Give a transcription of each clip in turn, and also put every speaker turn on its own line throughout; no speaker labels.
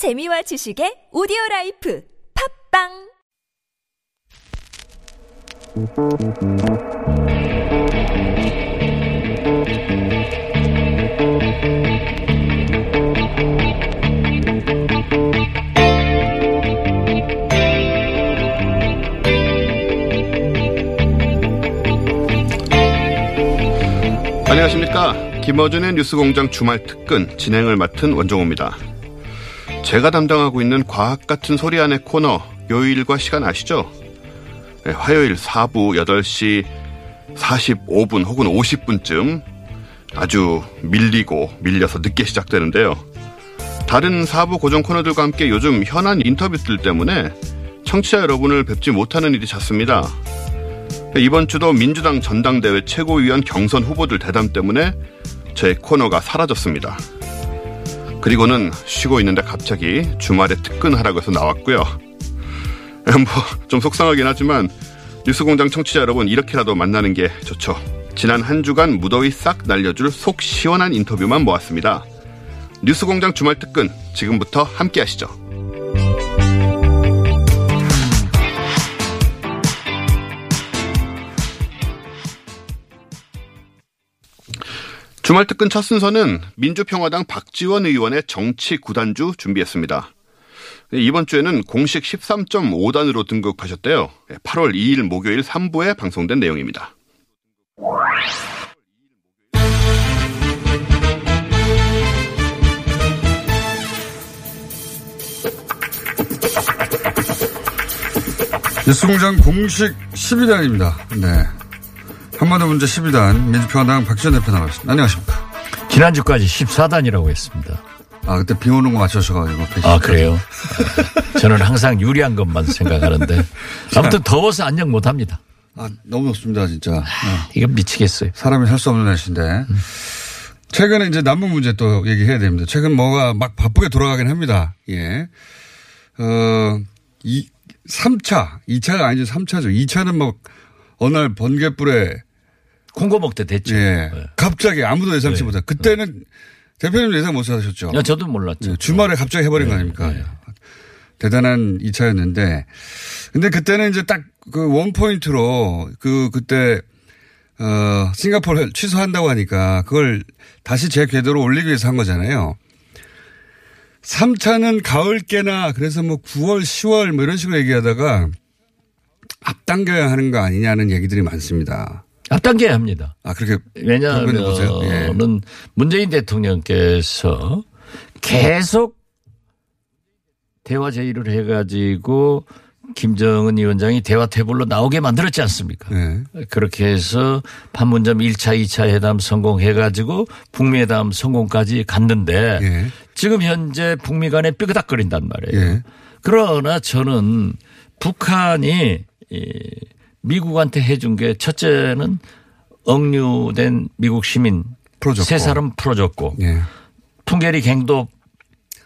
재미와 지식의 오디오 라이프 팟빵
안녕하십니까. 김어준의 뉴스공장 주말 특근 진행을 맡은 원종우입니다. 제가 담당하고 있는 과학 같은 소리 안의 코너 요일과 시간 아시죠? 네, 화요일 4부 8시 45분 혹은 50분쯤 아주 밀리고 밀려서 늦게 시작되는데요. 다른 4부 고정 코너들과 함께 요즘 현안 인터뷰들 때문에 청취자 여러분을 뵙지 못하는 일이 잦습니다. 이번 주도 민주당 전당대회 최고위원 경선 후보들 대담 때문에 제 코너가 사라졌습니다. 그리고는 쉬고 있는데 갑자기 주말에 특근하라고 해서 나왔고요. 뭐 좀 속상하긴 하지만 뉴스공장 청취자 여러분 이렇게라도 만나는 게 좋죠. 지난 한 주간 무더위 싹 날려줄 속 시원한 인터뷰만 모았습니다. 뉴스공장 주말 특근 지금부터 함께 하시죠. 주말 특근 첫 순서는 민주평화당 박지원 의원의 정치 구단주 준비했습니다. 이번 주에는 공식 13.5단으로 등극하셨대요. 8월 2일 목요일 3부에 방송된 내용입니다.
뉴스공장 공식 12단입니다. 네. 한반도 문제 12단 민주평화당 박지원 대표 나왔습니다. 안녕하십니까.
지난주까지 14단이라고 했습니다.
아, 그때 비 오는 거 맞춰셔가지고.
아, 그래요? 아, 저는 항상 유리한 것만 생각하는데. 아무튼 더워서 안녕 못 합니다.
아, 너무 덥습니다, 진짜.
아, 이거 미치겠어요.
사람이 살 수 없는 날씨인데. 음. 최근에 이제 남북 문제 또 얘기해야 됩니다. 최근 뭐가 막 바쁘게 돌아가긴 합니다. 예. 어, 이, 3차, 2차가 아니죠. 3차죠. 2차는 뭐, 어느 날 번개불에
콩고 먹때 됐죠.
예. 네. 갑자기 아무도 예상치 네. 못한. 그때는 네. 대표님 예상 못 하셨죠.
야, 저도 몰랐죠. 예.
주말에 갑자기 해버린 거 아닙니까? 대단한 2차였는데. 근데 그때는 이제 딱 그 원포인트로 그, 그때, 어, 싱가포르 취소한다고 하니까 그걸 다시 제 궤도로 올리기 위해서 한 거잖아요. 3차는 가을 깨나 그래서 뭐 9월, 10월 뭐 이런 식으로 얘기하다가 앞당겨야 하는 거 아니냐는 얘기들이 많습니다.
앞당겨야 합니다.
아, 그렇게.
왜냐하면 예. 문재인 대통령께서 계속 대화 제의를 해가지고 김정은 위원장이 대화 테이블로 나오게 만들었지 않습니까? 네. 그렇게 해서 판문점 1차, 2차 회담 성공해가지고 북미 회담 성공까지 갔는데 네. 지금 현재 북미 간에 삐그닥거린단 말이에요. 네. 그러나 저는 북한이 미국한테 해준 게 첫째는 억류된 미국 시민 풀어줬고. 세 사람 풀어줬고 예. 풍계리 갱도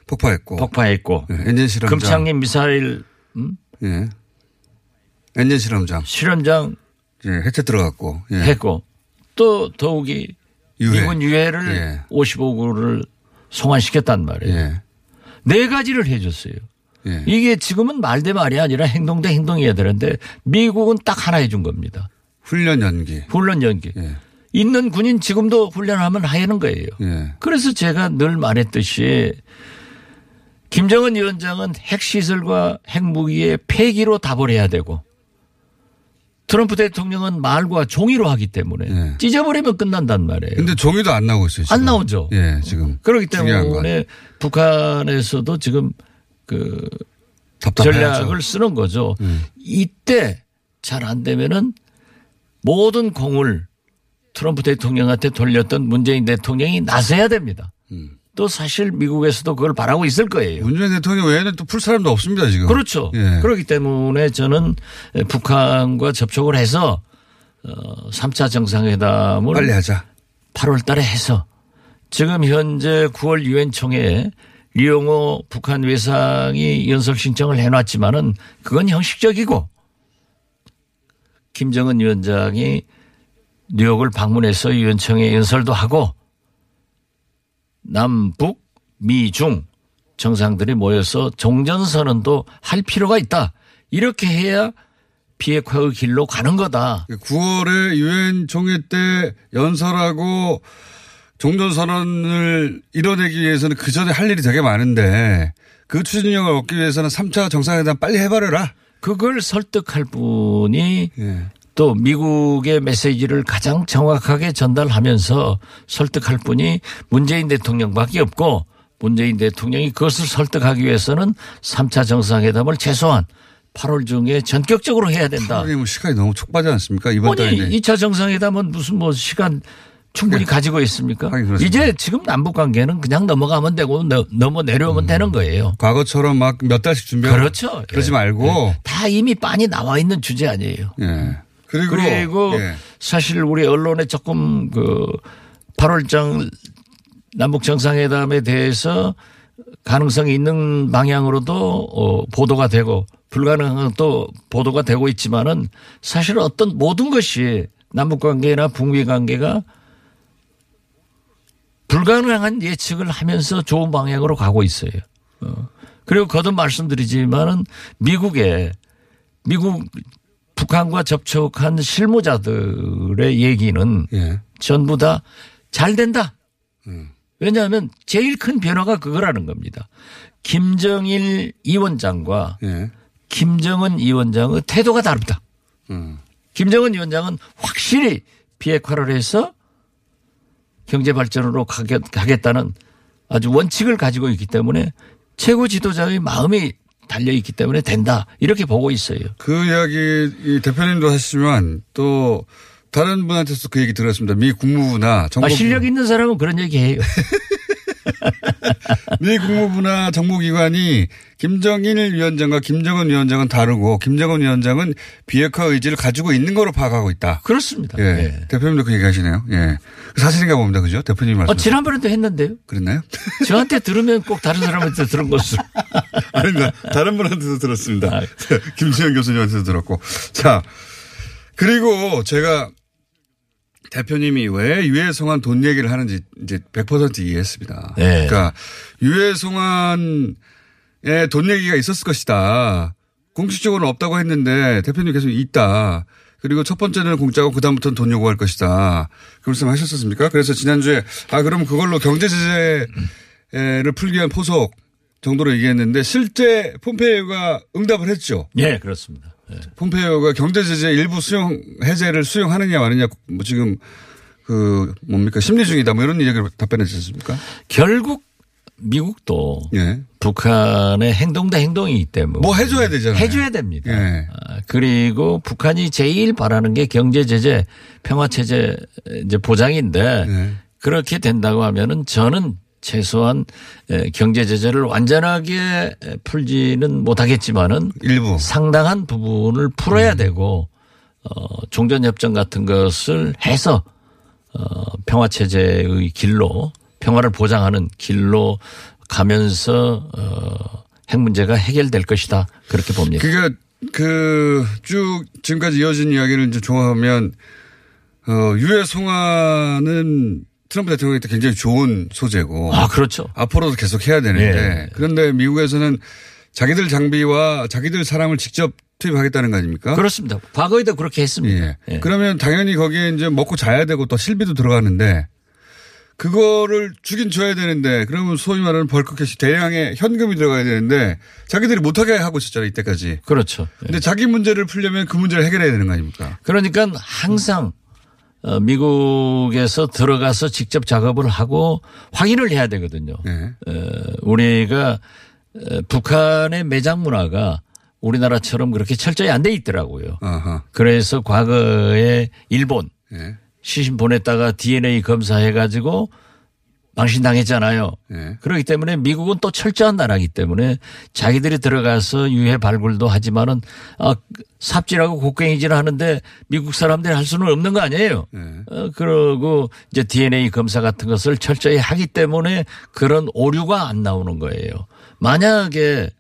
폭파했고
폭파했고
예. 엔진 실험장
금창리 미사일 음?
예. 엔진 실험장
실험장
예. 해체 들어갔고
예. 했고 또 더욱이 유해. 미군 유해를 예. 55구를 송환시켰단 말이에요. 예. 네 가지를 해줬어요. 예. 이게 지금은 말 대 말이 아니라 행동 대 행동이어야 되는데 미국은 딱 하나 해준 겁니다.
훈련 연기.
훈련 연기. 예. 있는 군인 지금도 훈련하면 하는 거예요. 예. 그래서 제가 늘 말했듯이 김정은 위원장은 핵시설과 핵무기의 폐기로 답을 해야 되고 트럼프 대통령은 말과 종이로 하기 때문에 예. 찢어버리면 끝난단 말이에요.
근데 종이도 안 나오고 있어요. 지금.
안 나오죠.
예, 지금.
그렇기 때문에 북한에서도 지금 그 전략을 쓰는 거죠. 음. 이때 잘 안 되면은 모든 공을 트럼프 대통령한테 돌렸던 문재인 대통령이 나서야 됩니다. 음. 또 사실 미국에서도 그걸 바라고 있을 거예요.
문재인 대통령 외에는 또 풀 사람도 없습니다, 지금.
그렇죠. 예. 그렇기 때문에 저는 북한과 접촉을 해서 3차 어, 정상회담을
빨리 하자.
8월 달에 해서 지금 현재 9월 유엔 총회에 리용호 북한 외상이 연설 신청을 해놨지만은 그건 형식적이고 김정은 위원장이 뉴욕을 방문해서 위원청에 연설도 하고 남북 미중 정상들이 모여서 종전선언도 할 필요가 있다. 이렇게 해야 비핵화의 길로 가는 거다.
9월에 유엔 총회 때 연설하고 종전선언을 이뤄내기 위해서는 그 전에 할 일이 되게 많은데 그 추진력을 얻기 위해서는 3차 정상회담 빨리 해버려라.
그걸 설득할 분이
예.
또 미국의 메시지를 가장 정확하게 전달하면서 설득할 분이 문재인 대통령밖에 없고 문재인 대통령이 그것을 설득하기 위해서는 3차 정상회담을 최소한 8월 중에 전격적으로 해야 된다.
뭐 시간이 너무 촉박하지 않습니까? 이번 달인데.
2차 정상회담은 무슨 뭐 시간 충분히 가지고 있습니까? 이제 지금 남북 관계는 그냥 넘어가면 되고 너- 넘어 내려오면 되는 거예요.
과거처럼 막 몇 달씩 준비하고
그렇죠.
그러지
예.
말고
예. 다 이미 빤히 나와 있는 주제 아니에요.
예. 그리고,
그리고
예.
사실 우리 언론에 조금 그 8월장 남북 정상회담에 대해서 가능성이 있는 방향으로도 어, 보도가 되고 불가능한 또 보도가 되고 있지만은 사실 어떤 모든 것이 남북 관계나 북미 관계가 불가능한 예측을 하면서 좋은 방향으로 가고 있어요. 어. 그리고 거듭 말씀드리지만은 미국에 미국 북한과 접촉한 실무자들의 얘기는
예.
전부 다 잘 된다. 왜냐하면 제일 큰 변화가 그거라는 겁니다. 김정일 위원장과
예.
김정은 위원장의 태도가 다릅니다.
음.
김정은 위원장은 확실히 비핵화를 해서 경제 발전으로 가겠- 가겠다는 아주 원칙을 가지고 있기 때문에 최고 지도자의 마음이 달려 있기 때문에 된다 이렇게 보고 있어요.
그 이야기 이 대표님도 하시지만 또 다른 분한테서 그 얘기 들었습니다. 미 국무부나 정부
아, 실력 있는 사람은 그런 얘기 해요.
미 국무부나 정부기관이 김정일 위원장과 김정은 위원장은 다르고 김정은 위원장은 비핵화 의지를 가지고 있는 거로 파악하고 있다.
그렇습니다.
예.
예.
대표님도 그 얘기 하시네요. 예. 사실인가 봅니다. 그죠? 대표님 말씀.
어, 지난번에도 했는데요.
그랬나요?
저한테 들으면 꼭 다른 사람한테 들은 것으로.
아닙니다. 다른 분한테도 들었습니다.
아.
김수현 교수님한테도 들었고. 자, 그리고 제가 대표님이 왜 유해송환 돈 얘기를 하는지 이제 100% 이해했습니다.
네.
그러니까 유해송환에 돈 얘기가 있었을 것이다. 공식적으로는 없다고 했는데 대표님 계속 있다. 그리고 첫 번째는 공짜고 그다음부터는 돈 요구할 것이다. 그 말씀 하셨었습니까? 그래서 지난주에 아, 그럼 그걸로 경제제재를 풀기 위한 포석 정도로 얘기했는데 실제 폼페이오가 응답을 했죠.
예, 그렇습니다. 예.
폼페이오가 경제 제재 일부 수용, 해제를 수용하느냐 마느냐 뭐 지금 그 뭡니까 심리 중이다 뭐 이런 얘기를 답변했지 않습니까?
결국 미국도
예.
북한의 행동 대 행동이기 때문에
뭐 해줘야 되잖아요.
해줘야 됩니다.
예.
아, 그리고 북한이 제일 바라는 게 경제 제재, 평화 체제 이제 보장인데
예.
그렇게 된다고 하면은 저는 최소한 에, 경제 제재를 완전하게 풀지는 못하겠지만은
일부.
상당한 부분을 풀어야 되고 어 종전 협정 같은 것을 해서 어 평화 체제의 길로 평화를 보장하는 길로 가면서 어 핵 문제가 해결될 것이다 그렇게 봅니다.
그러니까 그쭉 지금까지 이어진 이야기를 이제 종합하면 어 유해 송화는 트럼프 대통령한테 굉장히 좋은 소재고
아 그렇죠.
앞으로도 계속 해야 되는데
예.
그런데 미국에서는 자기들 장비와 자기들 사람을 직접 투입하겠다는 거 아닙니까?
그렇습니다. 과거에도 그렇게 했습니다.
예.
예.
그러면 당연히 거기에 이제 먹고 자야 되고 또 실비도 들어가는데 그거를 주긴 줘야 되는데 그러면 소위 말하는 벌크캐시 대량의 현금이 들어가야 되는데 자기들이 못하게 하고 있었잖아요 이때까지.
그렇죠. 예.
근데 자기 문제를 풀려면 그 문제를 해결해야 되는 거 아닙니까?
그러니까 항상 어, 미국에서 들어가서 직접 작업을 하고 확인을 해야 되거든요.
예.
어, 우리가 어, 북한의 매장 문화가 우리나라처럼 그렇게 철저히 안 돼 있더라고요.
아하.
그래서 과거에 일본
예.
시신 보냈다가 DNA 검사해 가지고 망신당했잖아요.
예.
그렇기 때문에 미국은 또 철저한 나라이기 때문에 자기들이 들어가서 유해 발굴도 하지만은 아, 삽질하고 곡괭이질 하는데 미국 사람들이 할 수는 없는 거 아니에요.
예.
어, 그러고 이제 DNA 검사 같은 것을 철저히 하기 때문에 그런 오류가 안 나오는 거예요. 만약에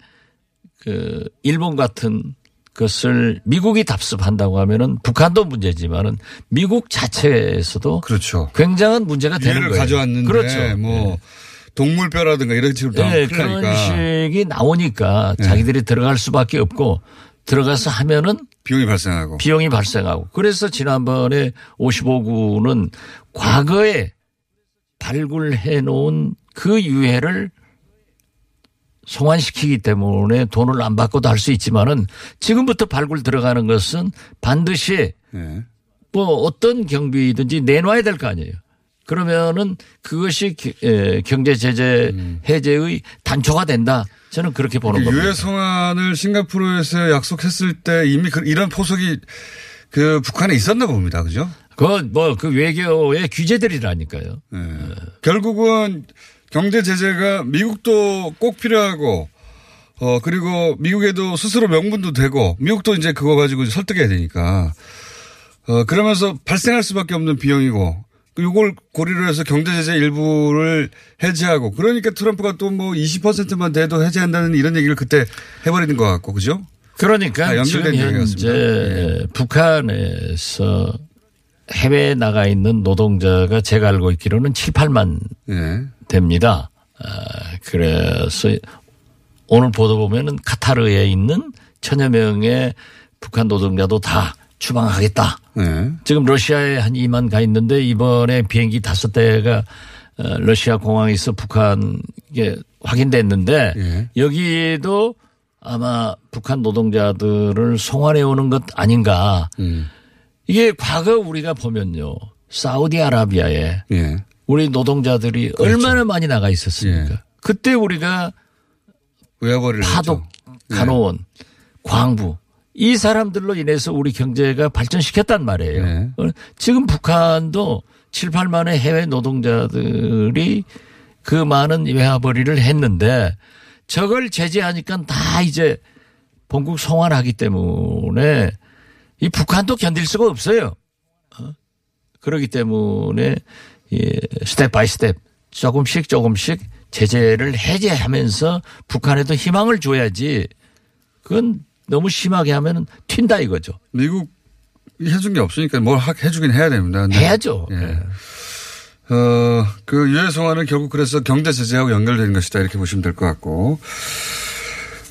그 일본 같은 것을 미국이 답습한다고 하면은 북한도 문제지만은 미국 자체에서도
그렇죠.
굉장한 문제가 되는 거예요.
가져왔는데
그렇죠.
뭐 동물뼈라든가 이런 식으로
네, 그런
나니까
식이 나오니까
네.
자기들이 들어갈 수밖에 없고 들어가서 하면은
비용이 발생하고.
비용이 발생하고 그래서 지난번에 55구는 과거에 발굴해 놓은 그 유해를 송환시키기 때문에 돈을 안 받고도 할 수 있지만은 지금부터 발굴 들어가는 것은 반드시
네.
뭐 어떤 경비든지 내놔야 될 거 아니에요. 그러면은 그것이 기- 에, 경제 제재
음.
해제의 단초가 된다. 저는 그렇게 보는 겁니다.
유해 송환을 싱가포르에서 약속했을 때 이미 그 이런 포석이 그 북한에 있었나 봅니다. 그죠?
그 뭐 그 외교의 규제들이라니까요.
네. 결국은 경제 제재가 미국도 꼭 필요하고 어 그리고 미국에도 스스로 명분도 되고 미국도 이제 그거 가지고 설득해야 되니까 어 그러면서 발생할 수밖에 없는 비용이고 이걸 고리로 해서 경제 제재 일부를 해제하고 그러니까 트럼프가 또 뭐 20%만 돼도 해제한다는 이런 얘기를 그때 해버리는 것 같고 그죠?
그러니까
다
지금 현재
얘기였습니다.
북한에서 해외에 나가 있는 노동자가 제가 알고 있기로는 7, 8만
예.
됩니다. 아, 그래서 오늘 보도 보면은 카타르에 있는 천여 명의 북한 노동자도 다 추방하겠다.
예.
지금 러시아에 한 2만 가 있는데 이번에 비행기 다섯 대가 어, 러시아 공항에서 북한에 확인됐는데
예.
여기도 아마 북한 노동자들을 송환해 오는 것 아닌가.
음.
이게 과거 우리가 보면요. 사우디아라비아에
예.
우리 노동자들이 얼마나 많이 나가 있었습니까?
예.
그때 우리가
외화벌이를
파독,
했죠.
간호원, 광부 이 사람들로 인해서 우리 경제가 발전시켰단 말이에요.
네.
어, 지금 북한도 7, 8만의 해외 노동자들이 그 많은 외화벌이를 했는데 저걸 제재하니까 다 이제 본국 송환하기 때문에 이 북한도 견딜 수가 없어요. 어? 그렇기 때문에 이 step by step 조금씩 조금씩 제재를 해제하면서 북한에도 희망을 줘야지 그건 너무 심하게 하면 튄다 이거죠.
미국 해준 게 없으니까 뭘 하- 해주긴 해야 됩니다.
해야죠.
예.
네.
어, 그 유해 송환은 결국 그래서 경제 제재하고 연결되는 것이다 이렇게 보시면 될 것 같고.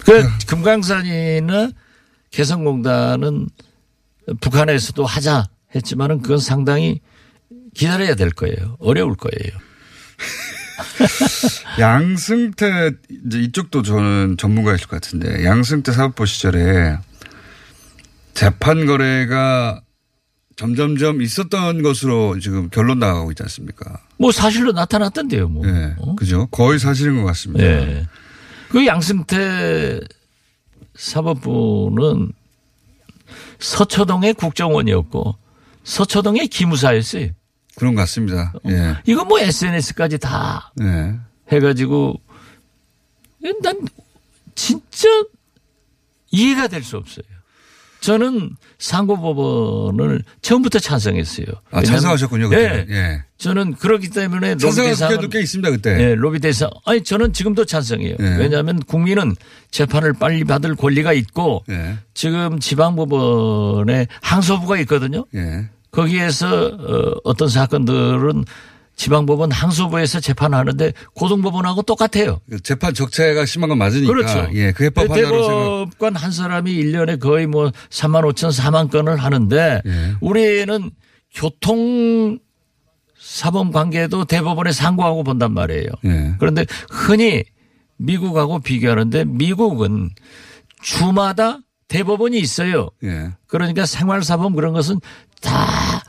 그 금강산이나 개성공단은 북한에서도 하자 했지만은 그건 상당히 기다려야 될 거예요. 어려울 거예요.
양승태 이제 이쪽도 저는 전문가일 것 같은데 양승태 사법부 시절에 재판 거래가 점점점 있었던 것으로 지금 결론 나가고 있지 않습니까?
뭐 사실로 나타났던데요. 뭐.
예.
어?
그죠? 거의 사실인 것 같습니다.
예. 그 양승태 사법부는 서초동의 국정원이었고 서초동의 기무사였어요.
그런 것 같습니다. 예.
이거 뭐 SNS까지 다
예.
해가지고 난 진짜 이해가 될 수 없어요. 저는 상고법원을 처음부터 찬성했어요.
아, 찬성하셨군요. 그때.
네.
예.
저는 그렇기 때문에
찬성한 꽤 있습니다, 그때.
네, 로비 대상. 아니 저는 지금도 찬성해요.
예.
왜냐하면 국민은 재판을 빨리 받을 권리가 있고
예.
지금 지방법원에 항소부가 있거든요.
예.
거기에서 어, 어떤 사건들은 지방법원 항소부에서 재판하는데 고등법원하고 똑같아요.
그 재판 적체가 심한 건 맞으니까.
그렇죠.
예. 그 해법 하나로.
대법관 한 사람이 1년에 거의 뭐 3만 5천 4만 건을 하는데
예.
우리는 교통 사범 관계도 대법원에 상고하고 본단 말이에요.
예.
그런데 흔히 미국하고 비교하는데 미국은 주마다 대법원이 있어요.
예.
그러니까 생활사범 그런 것은 다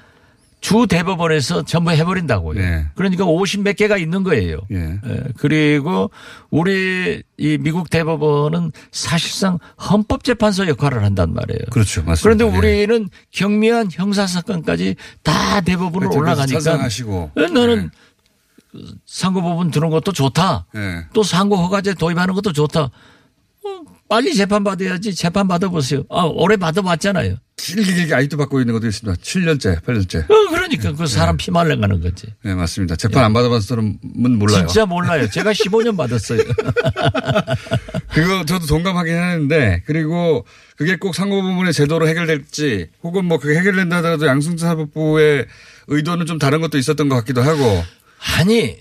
주 대법원에서 전부 해버린다고요.
네.
그러니까 50 몇 개가 있는 거예요.
예.
예, 그리고 우리 이 미국 대법원은 사실상 헌법재판소 역할을 한단 말이에요.
그렇죠. 맞습니다.
그런데
예.
우리는 경미한 형사사건까지 다 대법원으로
그래서
올라가니까
찬성하시고.
예, 나는 상고법원 두는 것도 좋다.
예.
또 상고 허가제 도입하는 것도 좋다. 어, 빨리 재판 받아야지. 재판 받아보세요. 아, 오래 받아봤잖아요.
길게 아직도 받고 있는 것도 있습니다. 7년째, 8년째.
어, 그러니까 그 사람 피 말려 가는 거지.
네, 맞습니다. 재판 안 받아본 사람은 몰라요.
진짜 몰라요. 제가 15년 받았어요.
그거 저도 동감하긴 하는데 그리고 그게 꼭 상고부문의 제도로 해결될지 혹은 뭐 그게 해결된다 하더라도 양승태 사법부의 의도는 좀 다른 것도 있었던 것 같기도 하고
아니,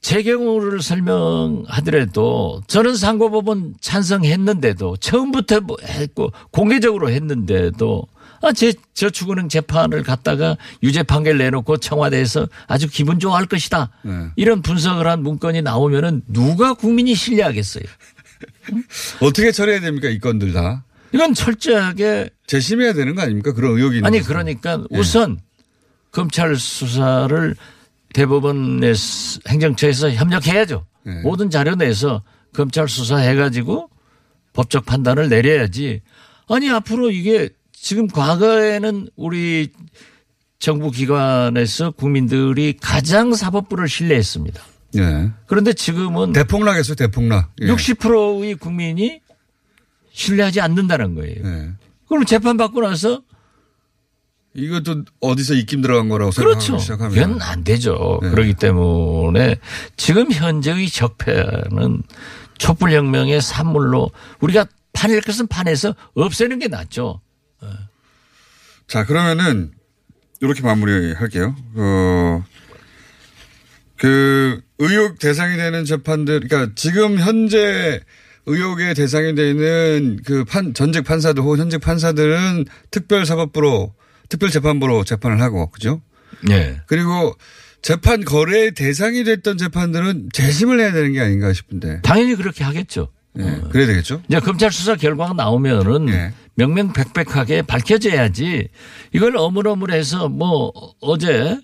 제 경우를 설명하더라도 저는 상고법원 찬성했는데도 처음부터 뭐 했고 공개적으로 했는데도 아, 제 저축은행 재판을 갖다가 유죄 판결 내놓고 청와대에서 아주 기분 좋아할 것이다.
네.
이런 분석을 한 문건이 나오면은 누가 국민이 신뢰하겠어요.
어떻게 처리해야 됩니까? 이 건들 다.
이건 철저하게
재심해야 되는 거 아닙니까? 그런 의혹이
아니
것은.
그러니까 우선 검찰 수사를 대법원의 스- 행정처에서 협력해야죠.
네.
모든 자료 내서 검찰 수사해가지고 법적 판단을 내려야지. 아니 앞으로 이게 지금 과거에는 우리 정부 기관에서 국민들이 가장 사법부를 신뢰했습니다.
예.
그런데 지금은
대폭락했어요, 대폭락. 예.
60%의 국민이 신뢰하지 않는다는 거예요.
예.
그럼 재판 받고 나서
이것도 어디서 입김 들어간 거라고
그렇죠.
시작하면.
이건 안 되죠.
네.
그렇기 때문에 지금 현재의 적폐는 촛불혁명의 산물로 우리가 파낼 것은 파내서 없애는 게 낫죠.
자, 그러면은 이렇게 마무리할게요. 어, 그 의혹 대상이 되는 재판들, 그러니까 지금 현재 의혹의 대상이 되는 그 판, 전직 판사들 혹은 현직 판사들은 특별사법부로, 특별재판부로 재판을 하고, 그죠?
네.
그리고 재판 거래 대상이 됐던 재판들은 재심을 해야 되는 게 아닌가 싶은데.
당연히 그렇게 하겠죠.
예, 그래야 되겠죠?
이제 검찰 수사 결과가 나오면은
예.
명명백백하게 밝혀져야지 이걸 어물어물해서 뭐 어제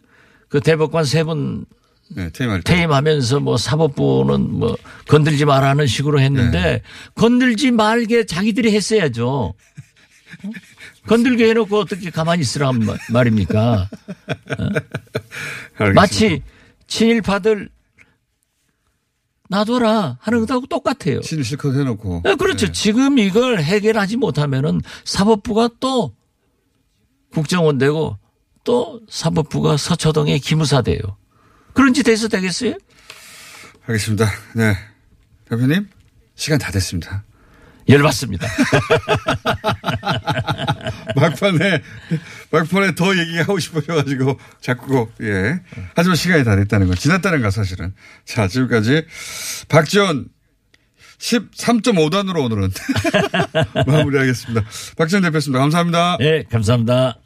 그 대법관 세분
네, 퇴임할 때.
퇴임하면서 뭐 사법부는 뭐 건들지 말라는 식으로 했는데
네.
건들지 말게 자기들이 했어야죠. 어? 건들게 해놓고 어떻게 가만히 있으란 마- 말입니까?
알겠습니다.
마치 친일파들 놔둬라 하는 것하고 똑같아요.
신 실컷 해놓고.
네, 그렇죠. 지금 이걸 해결하지 못하면은 사법부가 또 국정원 되고 또 사법부가 서초동의 기무사 돼요. 그런 짓 해서 되겠어요?
알겠습니다. 네. 대표님, 시간 다 됐습니다.
열받습니다.
막판에, 막판에 더 얘기하고 싶으셔가지고 자꾸, 예. 하지만 시간이 다 됐다는 거, 지났다는 거 사실은. 자, 지금까지 박지원 13.5단으로 오늘은 마무리하겠습니다. 박지원 대표였습니다. 감사합니다.
네, 감사합니다.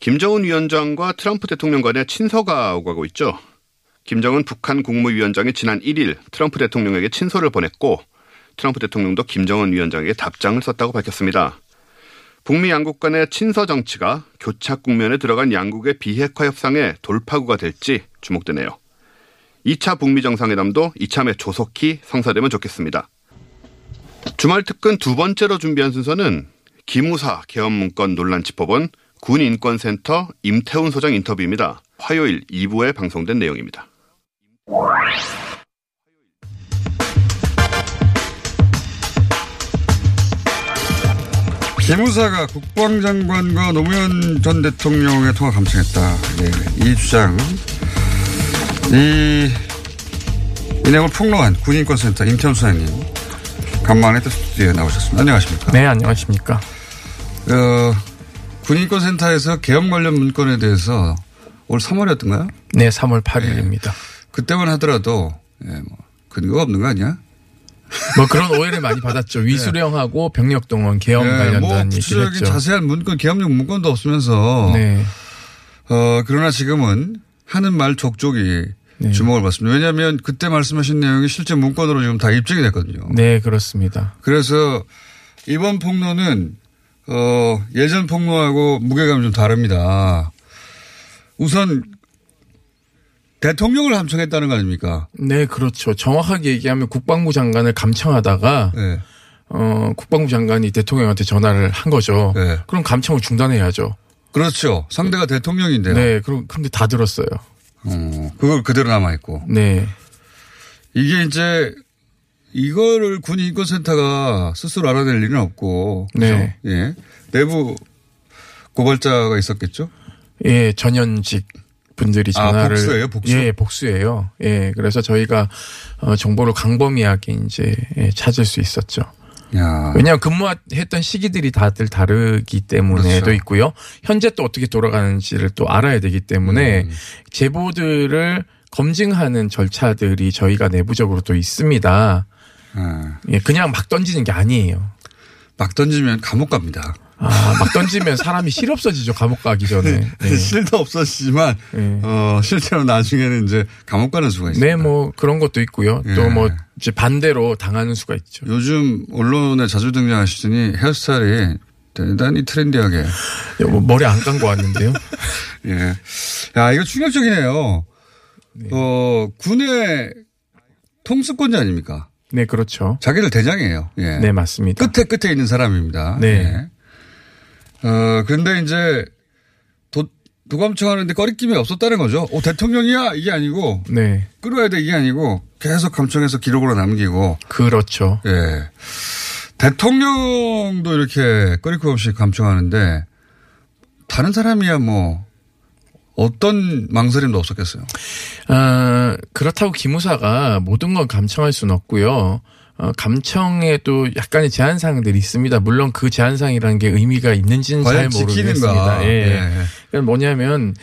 김정은 위원장과 트럼프 대통령 간의 친서가 오가고 있죠. 김정은 북한 국무위원장이 지난 1일 트럼프 대통령에게 친서를 보냈고 트럼프 대통령도 김정은 위원장에게 답장을 썼다고 밝혔습니다. 북미 양국 간의 친서 정치가 교착 국면에 들어간 양국의 비핵화 협상의 돌파구가 될지 주목되네요. 2차 북미 정상회담도 이참에 조속히 성사되면 좋겠습니다. 주말 특근 두 번째로 준비한 순서는 기무사 개헌 문건 논란 짚어본 군인권센터 임태훈 소장 인터뷰입니다. 화요일 2부에 방송된 내용입니다.
기무사가 국방장관과 노무현 전 대통령의 통화 감청했다. 예, 이 주장, 이, 이 내용을 폭로한 군인권센터 임태훈 소장님. 간만에 또 스튜디오에 나오셨습니다. 안녕하십니까.
네, 안녕하십니까.
어, 군인권센터에서 개헌 관련 문건에 대해서 올 3월이었던가요?
네, 3월 8일입니다.
그때만 하더라도, 예, 뭐, 근거가 없는 거 아니야?
뭐 그런 오해를 많이 받았죠. 위수령하고 병력 동원 개헌
예,
관련된
뭐,
얘기를 했죠.
자세한 문건, 개헌용 문건도 없으면서,
네.
어, 그러나 지금은 하는 말 족족이
네.
주목을 받습니다. 왜냐하면 그때 말씀하신 내용이 실제 문건으로 지금 다 입증이 됐거든요.
네, 그렇습니다.
그래서 이번 폭로는 어, 예전 폭로하고 무게감이 좀 다릅니다. 우선 대통령을 감청했다는 거 아닙니까?
네, 그렇죠. 정확하게 얘기하면 국방부 장관을 감청하다가
네.
어, 국방부 장관이 대통령한테 전화를 한 거죠.
네.
그럼 감청을 중단해야죠.
그렇죠. 상대가 대통령인데요.
네, 그럼 근데 다 들었어요.
어, 그걸 그대로 남아 있고.
네.
이게 이제 이거를 군인권센터가 스스로 알아낼 일은 없고. 그죠?
네.
예. 내부 고발자가 있었겠죠?
예, 전현직 분들이
아,
전화를
복수예요? 복수?
예, 복수예요. 예, 그래서 저희가 어, 정보를 광범위하게 이제 예, 찾을 수 있었죠.
야.
왜냐하면 근무했던 시기들이 다들 다르기 때문에도
그렇죠.
있고요. 현재 또 어떻게 돌아가는지를 또 알아야 되기 때문에 제보들을 검증하는 절차들이 저희가 내부적으로 또 있습니다.
예.
예, 그냥 막 던지는 게 아니에요.
막 던지면 감옥 갑니다.
아, 막 던지면 사람이 실 없어지죠. 감옥 가기 전에. 네.
실도 없었지만
네.
어, 실제로 나중에는 이제 감옥 가는 수가 있습니다.
네, 뭐 그런 것도 있고요.
예.
또뭐 이제 반대로 당하는 수가 있죠.
요즘 언론에 자주 등장하시더니 헤어스타일이 대단히 트렌디하게.
뭐 머리 안 감고 왔는데요.
예. 야, 이거 충격적이네요. 어, 군의 통수권자 아닙니까?
네, 그렇죠.
자기들 대장이에요. 예.
네, 맞습니다.
끝에 끝에 있는 사람입니다.
네.
예. 어, 근데 이제 도, 도감청 하는데 꺼리낌이 없었다는 거죠. 오, 대통령이야! 이게 아니고,
네,
끌어야 돼! 이게 아니고, 계속 감청해서 기록으로 남기고,
그렇죠.
예. 대통령도 이렇게 꺼리낌 없이 감청하는데, 다른 사람이야 뭐, 어떤 망설임도 없었겠어요.
아, 그렇다고 기무사가 모든 건 감청할 수는 없고요. 어, 감청에도 약간의 제한 사항들이 있습니다. 물론 그 제한 사항이라는 게 의미가 있는지는 잘. 모르겠습니다. 예.
예.
그러니까 뭐냐면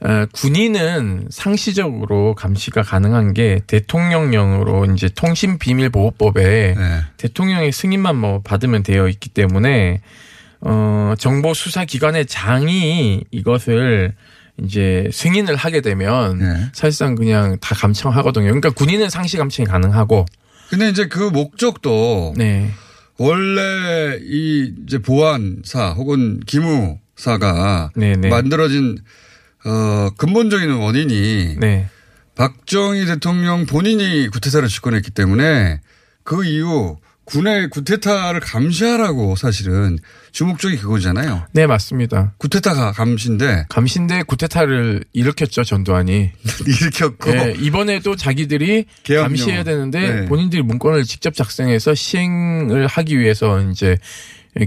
어, 군인은 상시적으로 감시가 가능한 게 대통령령으로 이제 통신 비밀 보호법에
예.
대통령의 승인만 뭐 받으면 되어 있기 때문에 어 정보 수사 기관의 장이 이것을 이제 승인을 하게 되면
네.
사실상 그냥 다 감청하거든요. 그러니까 군인은 상시 감청이 가능하고
근데 이제 그 목적도
네.
원래 이 이제 보안사 혹은 기무사가
네네.
만들어진 어 근본적인 원인이
네.
박정희 대통령 본인이 구테타를 집권했기 때문에 그 이후 군의 구테타를 감시하라고 사실은 주목적이 그거잖아요.
네, 맞습니다.
구테타가 감시인데
감신대 구테타를 일으켰죠, 전두환이.
일으켰고
네, 이번에도 자기들이
계엄령.
감시해야 되는데
네.
본인들이 문건을 직접 작성해서 시행을 하기 위해서 이제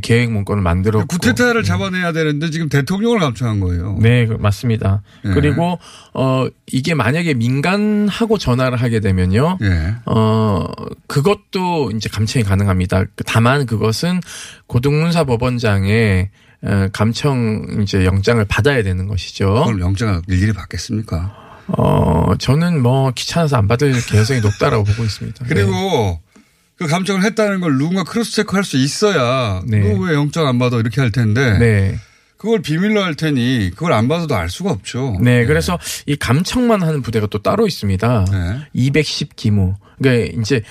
계획 문건을 만들었고
구테타를 잡아내야 되는데 지금 대통령을 감청한 거예요.
네, 그- 맞습니다.
네.
그리고 어 이게 만약에 민간하고 전화를 하게 되면요.
예.
어 그것도 이제 감청이 가능합니다. 다만 그것은 고등군사법원장의 어, 감청 이제 영장을 받아야 되는 것이죠.
그걸 영장을 일일이 받겠습니까?
어 저는 뭐 귀찮아서 안 받을 개연성이 높다라고 보고 있습니다.
그리고 그 감청을 했다는 걸 누군가 cross check 할 수 있어야
네.
너왜 영장 안 받아 이렇게 할 텐데
네. 네.
그걸 비밀로 할 테니 그걸 안 받아도 알 수가 없죠.
네, 그래서 이 감청만 하는 부대가 또 따로 있습니다.
네.
210 기무. 그러니까 이제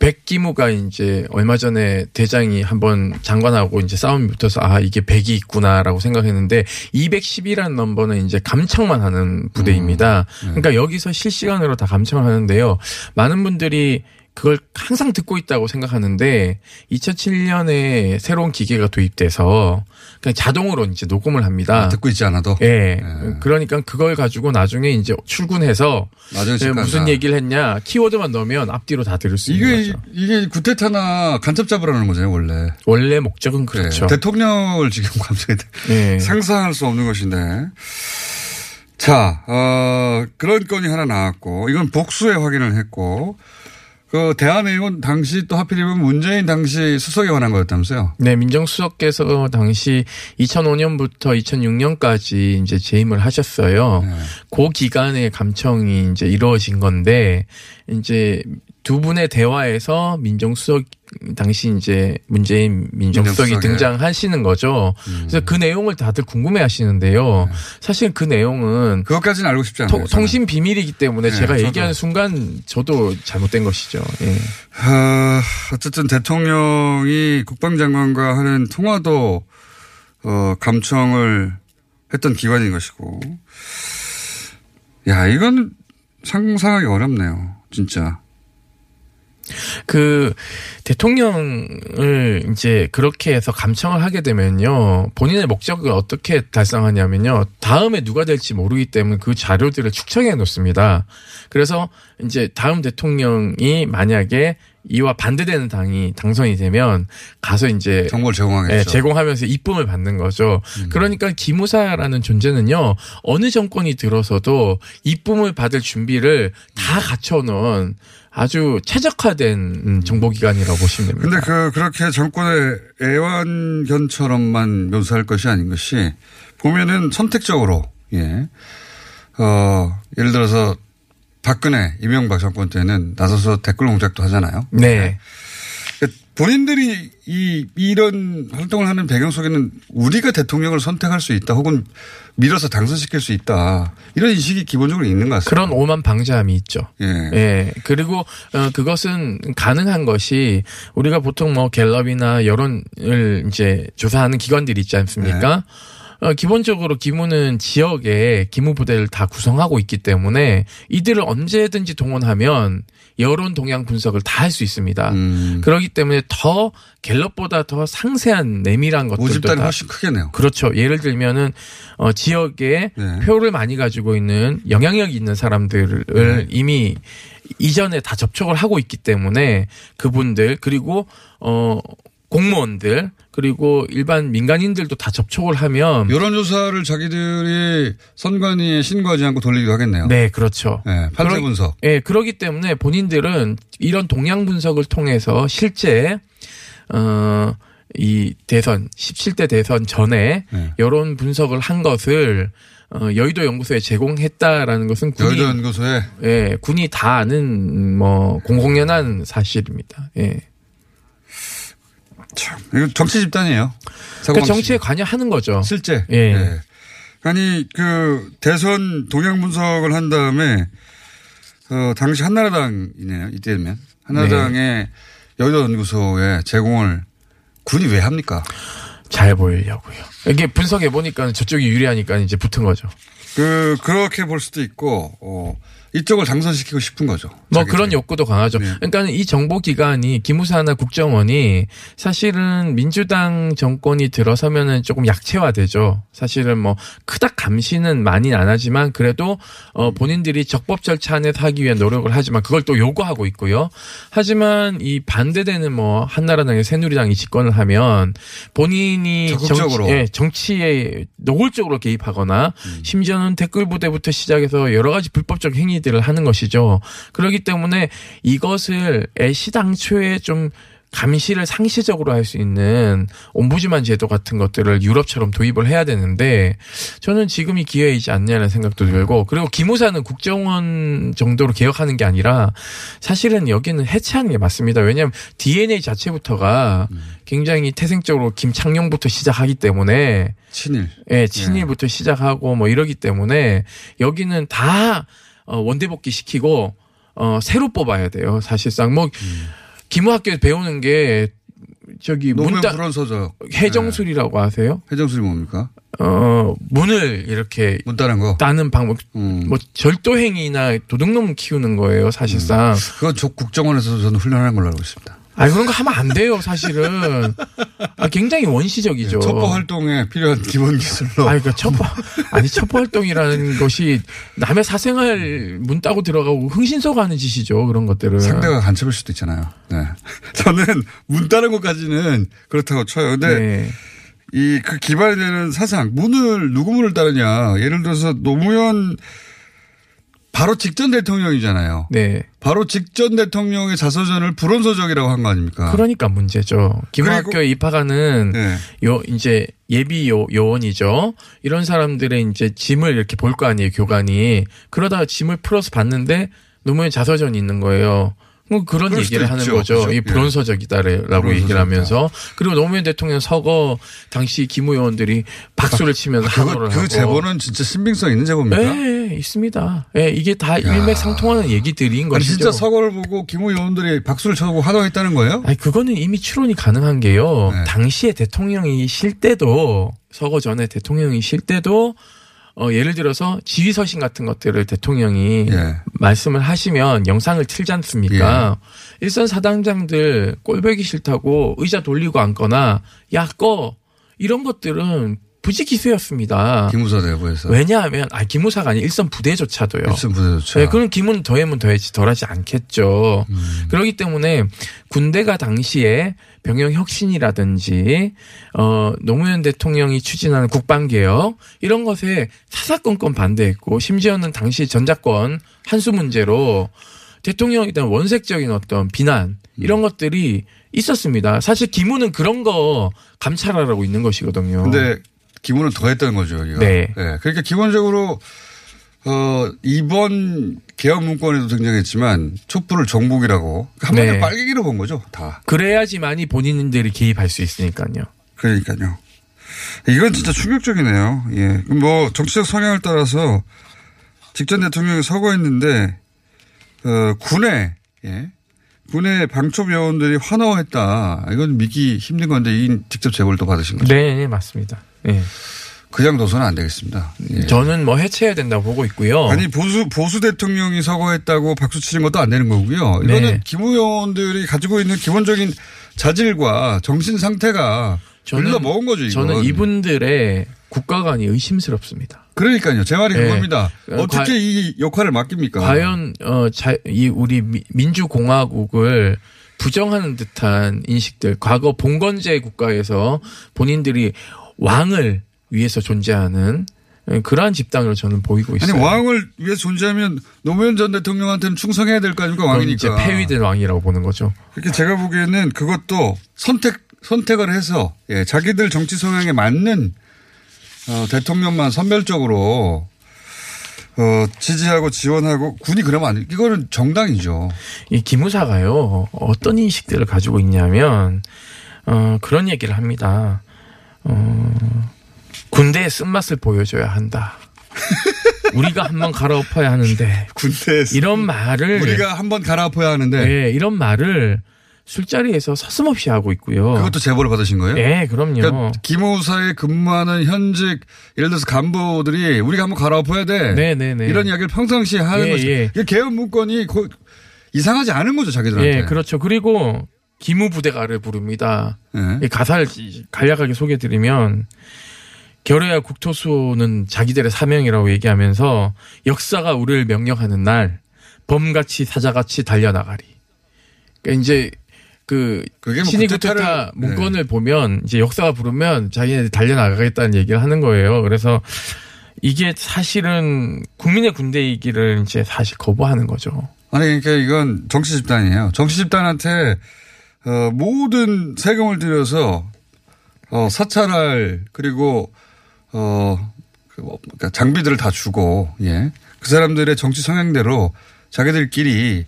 100 기무가 이제 얼마 전에 대장이 한번 장관하고 이제 싸움이 붙어서 아 이게 100이 있구나라고 생각했는데 210이라는 넘버는 이제 감청만 하는 부대입니다. 그러니까 여기서 실시간으로 다 감청을 하는데요. 많은 분들이 그걸 항상 듣고 있다고 생각하는데 2007년에 새로운 기계가 도입돼서 그냥 자동으로 이제 녹음을 합니다.
아, 듣고 있지 않아도
예. 그러니까 그걸 가지고 나중에 이제 출근해서
나중에
예,
체크한다.
무슨 얘기를 했냐 키워드만 넣으면 앞뒤로 다 들을 수 있는
이게
거죠.
이게 구테타나 간첩 잡으라는 거잖아요 원래.
원래 목적은 그렇죠.
네. 대통령을 지금 감청해
예.
상상할 수 없는 것인데. 자, 어, 그런 건이 하나 나왔고, 이건 복수에 확인을 했고, 그 대한의원 당시 또 하필이면 문재인 당시 수석에 관한 거였다면서요?
네, 민정수석께서 당시 2005년부터 2006년까지 이제 재임을 하셨어요.
네.
그 기간에 감청이 이제 이루어진 건데 이제 두 분의 대화에서 민정수석 당시 이제 문재인 민정수석이. 등장하시는 거죠. 그래서 그 내용을 다들 궁금해 하시는데요. 사실 그 내용은
그것까지는 알고 싶지 않아요.
통- 통신 비밀이기 때문에
네,
제가
저도.
얘기하는 순간 저도 잘못된 것이죠. 예.
어, 어쨌든 대통령이 국방장관과 하는 통화도 어, 감청을 했던 기관인 것이고. 야, 이건 상상하기 어렵네요. 진짜.
그 대통령을 이제 그렇게 해서 감청을 하게 되면요 본인의 목적을 어떻게 달성하냐면요 다음에 누가 될지 모르기 때문에 그 자료들을 축적해 놓습니다. 그래서 이제 다음 대통령이 만약에 이와 반대되는 당이 당선이 되면 가서 이제
정보를 제공하겠죠.
예, 제공하면서 이쁨을 받는 거죠. 그러니까 기무사라는 존재는요 어느 정권이 들어서도 이쁨을 받을 준비를 다 갖춰놓은 아주 최적화된 음, 정보기관이라고 보시면 됩니다.
근데 그, 그렇게 정권의 애완견처럼만 묘사할 것이 아닌 것이 보면은 선택적으로, 예. 어, 예를 들어서 박근혜, 이명박 정권 때는 나서서 댓글 공작도 하잖아요.
네.
본인들이 이 이런 활동을 하는 배경 속에는 우리가 대통령을 선택할 수 있다 혹은 밀어서 당선시킬 수 있다 이런 인식이 기본적으로 있는 것 같습니다.
그런 오만 방자함이 있죠.
예.
예. 그리고 어 그것은 가능한 것이 우리가 보통 뭐 갤럽이나 여론을 이제 조사하는 기관들이 있지 않습니까? 어, 기본적으로 기무는 지역에 기무 부대를 다 구성하고 있기 때문에 이들을 언제든지 동원하면 여론 동향 분석을 다 할 수 있습니다.
음.
그렇기 때문에 더 갤럽보다 더 상세한 내밀한 것들도
모집단이
다
훨씬 크겠네요.
그렇죠. 예를 들면은 어 지역에
네.
표를 많이 가지고 있는 영향력 있는 사람들을
네.
이미 이전에 다 접촉을 하고 있기 때문에 그분들 그리고 어 공무원들 그리고 일반 민간인들도 다 접촉을 하면
여론조사를 자기들이 선관위에 신고하지 않고 돌리기도 하겠네요.
네 그렇죠.
네, 판세 분석.
예, 그러기 때문에 본인들은 이런 동향 분석을 통해서 실제 어, 이 대선 17대 대선 전에
네.
여론 분석을 한 것을 어, 여의도 연구소에 제공했다라는 것은 군이
여의도 연구소에
예, 군이 다 아는 뭐 공공연한 사실입니다. 예.
참 이거 정치 집단이에요.
그
사고방식.
정치에 관여하는 거죠.
실제.
예.
네. 아니 그 대선 동향 분석을 한 다음에 어 당시 한나라당이네요. 이때면 한나라당의
네.
여의도 연구소에 제공을 군이 왜 합니까?
잘 보이려고요. 이게 분석해 보니까 저쪽이 유리하니까 이제 붙은 거죠.
그 그렇게 볼 수도 있고 어 이쪽을 당선시키고 싶은 거죠.
뭐. 그런 욕구도 강하죠.
네.
그러니까 이 정보기관이 기무사나 국정원이 사실은 민주당 정권이 들어서면은 조금 약체화되죠. 사실은 뭐 크닥 감시는 많이 안 하지만 그래도 어 본인들이 적법 절차 안에서 하기 위한 노력을 하지만 그걸 또 요구하고 있고요. 하지만 이 반대되는 뭐 한나라당의 새누리당이 집권을 하면 본인이
적극적으로.
정치, 예, 정치에 노골적으로 개입하거나 심지어는 댓글 부대부터 시작해서 여러 가지 불법적 행위 들을 하는 것이죠. 그렇기 때문에 이것을 애시당초에 좀 감시를 상시적으로 할 수 있는 옴부즈만 제도 같은 것들을 유럽처럼 도입을 해야 되는데 저는 지금이 기회이지 않냐는 생각도 들고 그리고 기무사는 국정원 정도로 개혁하는 게 아니라 사실은 여기는 해체하는 게 맞습니다. 왜냐하면 DNA 자체부터가 굉장히 태생적으로 김창룡부터 시작하기 때문에
친일.
예, 친일부터 시작하고 뭐 이러기 때문에 여기는 다 어, 원대복귀 시키고 어, 새로 뽑아야 돼요. 사실상 뭐 기무학교에 배우는 게 저기 문따
불원서적.
해정술이라고 아세요?
해정술이 뭡니까?
어, 문을 이렇게
문 따는 거.
따는 방법
음.
뭐 절도 행위나 도둑놈 키우는 거예요, 사실상.
그건 저 국정원에서 저는 훈련하는 걸로 알고 있습니다.
아, 그런 거 하면 안 돼요, 사실은. 아, 굉장히 원시적이죠.
첩보 활동에 필요한 기본 기술로.
아니, 그 첩보, 아니, 첩보 활동이라는 것이 남의 사생활 문 따고 들어가고 흥신소가 하는 짓이죠. 그런 것들은.
상대가 간첩일 수도 있잖아요. 네. 저는 문 따는 것까지는 그렇다고 쳐요. 근데
네.
이그 기반이 되는 사상, 문을, 누구 문을 따르냐. 예를 들어서 노무현 바로 직전 대통령이잖아요.
네.
바로 직전 대통령의 자서전을 불원서적이라고 한 거 아닙니까?
그러니까 문제죠. 기무학교에 입학하는
네.
요 이제 예비 요 요원이죠. 이런 사람들의 이제 짐을 이렇게 볼 거 아니에요, 교관이. 그러다가 짐을 풀어서 봤는데 노무현 자서전이 있는 거예요. 뭐 그런 얘기를 하는
있죠.
거죠.
그죠?
이
예.
불온서적이다라고
불온서적이다.
얘기를 하면서 그리고 노무현 대통령 서거 당시 기무 요원들이 박수를 치면서
그거,
환호를
그
하고.
제보는 진짜 신빙성 있는 제보입니까?
예, 예, 있습니다. 예, 이게 다 일맥상통하는 얘기들인 것이죠.
진짜 서거를 보고 김호 의원들이 박수를 쳐고 환호했다는 거예요?
아니 그거는 이미 추론이 가능한 게요.
네.
당시에 대통령이 쉴 때도 서거 전에 대통령이 쉴 때도 어 예를 들어서 지휘 서신 같은 것들을 대통령이
예.
말씀을 하시면 영상을 틀지 않습니까?
예.
일선 사당장들 꼴보기 싫다고 의자 돌리고 앉거나 야 꺼 이런 것들은 부지기수였습니다.
기무사 대부에서.
왜냐하면 아 기무사가 아니 일선 부대조차도요.
일선 부대조차.
네, 그럼 기문 더하면 더해지 덜하지 않겠죠.
음.
그렇기 때문에 군대가 당시에 병영 혁신이라든지 어 노무현 대통령이 추진하는 국방 개혁 이런 것에 사사건건 반대했고 심지어는 당시 전자권 한수 문제로 대통령에 대한 원색적인 어떤 비난 이런
음.
것들이 있었습니다. 사실 기무는 그런 거 감찰하라고 있는 것이거든요.
근데 기문은 더 했다는 거죠, 여기가.
네.
그러니까 기본적으로 어, 이번 개혁 문건에도 등장했지만 촛불을 정복이라고 한 번에
네.
빨갱이로 본 거죠. 다.
그래야지만이 본인들이 개입할 수 있으니까요.
그러니까요. 이건 진짜 충격적이네요. 예. 뭐 정치적 성향을 따라서 직전 대통령이 서거했는데 어, 군에 예. 군의 방첩 요원들이 환호했다. 이건 믿기 힘든 건데 이 직접 제보를 또 받으신 거죠.
네, 네, 맞습니다. 예.
그냥 둬서는 안 되겠습니다. 예.
저는 뭐 해체해야 된다고 보고 있고요.
아니 보수 보수 대통령이 서거했다고 박수 치는 것도 안 되는 거고요. 이거는
네.
김 의원들이 가지고 있는 기본적인 자질과 정신 상태가 흘러 먹은 거죠. 이건.
저는 이분들의 국가관이 의심스럽습니다.
그러니까요. 제 말이
네.
그겁니다.
어,
어떻게
과-
이 역할을 맡깁니까?
과연 어이 우리 미- 민주공화국을 부정하는 듯한 인식들, 과거 봉건제 국가에서 본인들이 왕을 위해서 존재하는 예, 그러한 집단으로 저는 보이고
아니
있어요.
왕을 위해 존재하면 노무현 전 대통령한테는 충성해야 될 거 아닙니까
그건 이제
왕이니까.
폐위된 왕이라고 보는 거죠.
그렇게 제가 보기에는 그것도 선택 선택을 해서 예, 자기들 정치 성향에 맞는 어, 대통령만 선별적으로 어, 지지하고 지원하고 군이 그러면 안 돼. 이거는 정당이죠.
이 기무사가요 어떤 인식들을 가지고 있냐면 어, 그런 얘기를 합니다. 어, 군대의 쓴맛을 보여줘야 한다. 우리가 한번 갈아엎어야 하는데
군대
이런 말을
우리가 한번 갈아엎어야 하는데
예, 이런 말을 술자리에서 서슴없이 하고 있고요.
그것도 제보를 받으신 거예요?
예, 그럼요.
그러니까 기무사에 근무하는 현직 예를 들어서 간부들이 우리가 한번 갈아엎어야 돼.
네, 네, 네.
이런 이야기를 평상시에 하는
예,
거죠.
예.
이게 개헌 문건이 거- 이상하지 않은 거죠 자기들한테.
예, 그렇죠. 그리고 기무부대가를 부릅니다.
예.
이 가사를 간략하게 소개드리면 결의와 국토수호는 자기들의 사명이라고 얘기하면서 역사가 우리를 명령하는 날 범같이 사자같이 달려나가리. 그러니까 이제
그뭐
신이
구테타를-
구테타
네.
문건을 보면 이제 역사가 부르면 자기네들 달려나가겠다는 얘기를 하는 거예요. 그래서 이게 사실은 국민의 군대이기를 이제 사실 거부하는 거죠.
아니 그러니까 이건 정치 집단이에요. 정치 집단한테 어, 모든 세금을 들여서 어, 사찰할 그리고 어, 그 뭐, 그러니까 장비들을 다 주고 예. 그 사람들의 정치 성향대로 자기들끼리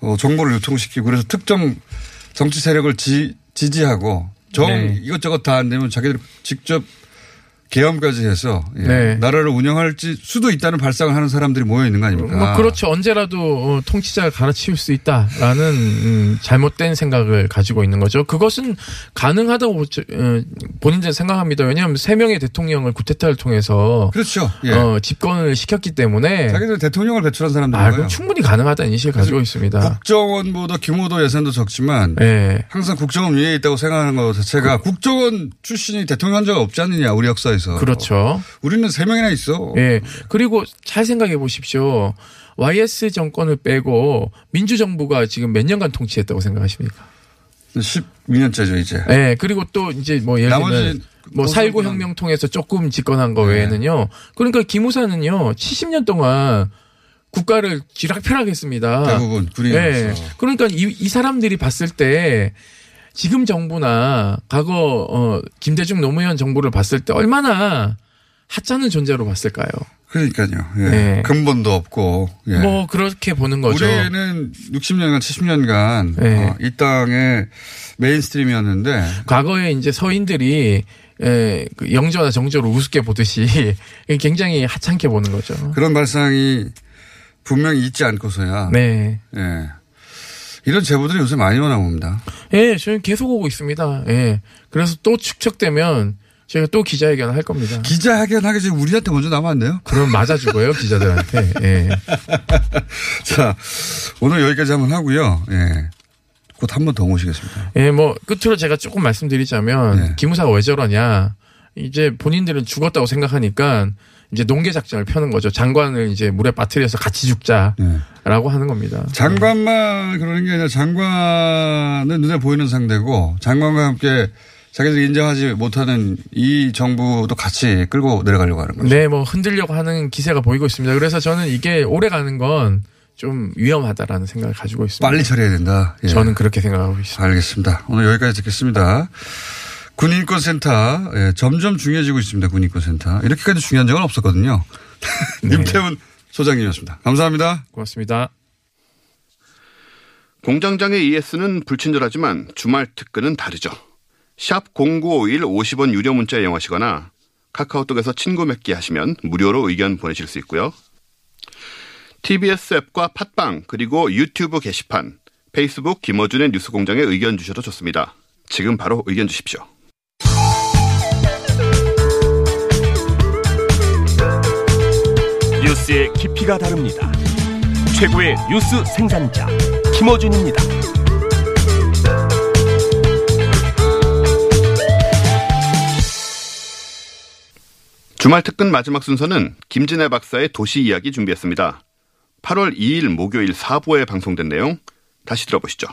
어, 정보를 유통시키고 그래서 특정 정치 세력을 지, 지지하고 정
네.
이것저것 다 안 되면 자기들 직접 계엄까지 해서 예.
네.
나라를 운영할지 수도 있다는 발상을 하는 사람들이 모여 있는 거 아닙니까?
뭐 그렇죠. 언제라도 어, 통치자를 갈아치울 수 있다라는 음, 잘못된 생각을 가지고 있는 거죠. 그것은 가능하다고 보- 어, 본인들은 생각합니다. 왜냐하면 세 명의 대통령을 구테타를 통해서
그렇죠. 예.
어, 집권을 시켰기 때문에
자기들 대통령을 배출한 사람들인
아,
거예요.
충분히 가능하다는 인식을 가지고 있습니다.
국정원보다 규모도 예산도 적지만
예.
항상 국정원 위에 있다고 생각하는 것 자체가 국정원 출신이 대통령 한적 없지 않느냐 우리 역사에서.
그렇죠.
우리는 세 명이나 있어.
예. 그리고 잘 생각해 보십시오. YS 정권을 빼고 민주정부가 지금 몇 년간 통치했다고 생각하십니까?
12년째죠 이제.
예. 그리고 또 이제 뭐 예를 들면
나머지
뭐
보수
4.19
정권은-
혁명 통해서 조금 집권한 거
네.
외에는요. 그러니까 기무사는요. 70년 동안 국가를 쥐락펴락 했습니다.
대부분 군인으로서.
예. 그러니까 이, 이 사람들이 봤을 때 지금 정부나 과거 어 김대중 노무현 정부를 봤을 때 얼마나 하찮은 존재로 봤을까요?
그러니까요. 예.
네.
근본도 없고. 예.
뭐 그렇게 보는 거죠.
우리는 60년간 70년간
네.
어, 이 땅의 메인스트림이었는데
과거에 이제 서인들이 에, 그 영조나 정조를 우습게 보듯이 굉장히 하찮게 보는 거죠.
그런 발상이 분명히 있지 않고서야.
네.
예. 이런 제보들이 요새 많이 오나 봅니다.
예, 저는 계속 오고 있습니다. 예. 그래서 또 축적되면 제가 또 기자회견을 할 겁니다.
기자회견 하기 전에 우리한테 먼저 나면 안 돼요?
그럼 맞아 죽어요, 기자들한테. 예.
자, 오늘 여기까지 한번 하고요. 예. 곧 한 번 더 모시겠습니다.
예, 뭐 끝으로 제가 조금 말씀드리자면
네.
기무사가 왜 저러냐? 이제 본인들은 죽었다고 생각하니까 이제 농계 작전을 펴는 거죠. 장관을 이제 물에 빠뜨려서 같이 죽자라고
네.
하는 겁니다.
장관만 그러는 게 아니라 장관은 눈에 보이는 상대고 장관과 함께 자기들이 인정하지 못하는 이 정부도 같이 끌고 내려가려고 하는 거죠.
네, 뭐 흔들려고 하는 기세가 보이고 있습니다. 그래서 저는 이게 오래 가는 건 좀 위험하다라는 생각을 가지고 있습니다.
빨리 처리해야 된다. 예.
저는 그렇게 생각하고 있습니다.
알겠습니다. 오늘 여기까지 듣겠습니다. 군인권센터 예, 점점 중요해지고 있습니다. 군인권센터 이렇게까지 중요한 적은 없었거든요.
네.
임태훈 소장님이었습니다. 감사합니다.
고맙습니다.
공장장의 ES는 불친절하지만 주말 특근은 다르죠. 샵 0951 50원 유료 문자 이용하시거나 카카오톡에서 친구 맺기 하시면 무료로 의견 보내실 수 있고요. TBS 앱과 팟빵 그리고 유튜브 게시판, 페이스북 김어준의 뉴스공장에 의견 주셔도 좋습니다. 지금 바로 의견 주십시오.
뉴스의 깊이가 다릅니다. 최고의 뉴스 생산자 김어준입니다.
주말 특근 마지막 순서는 김진애 박사의 도시 이야기 준비했습니다. 8월 2일 목요일 4부에 방송된 내용 다시 들어보시죠.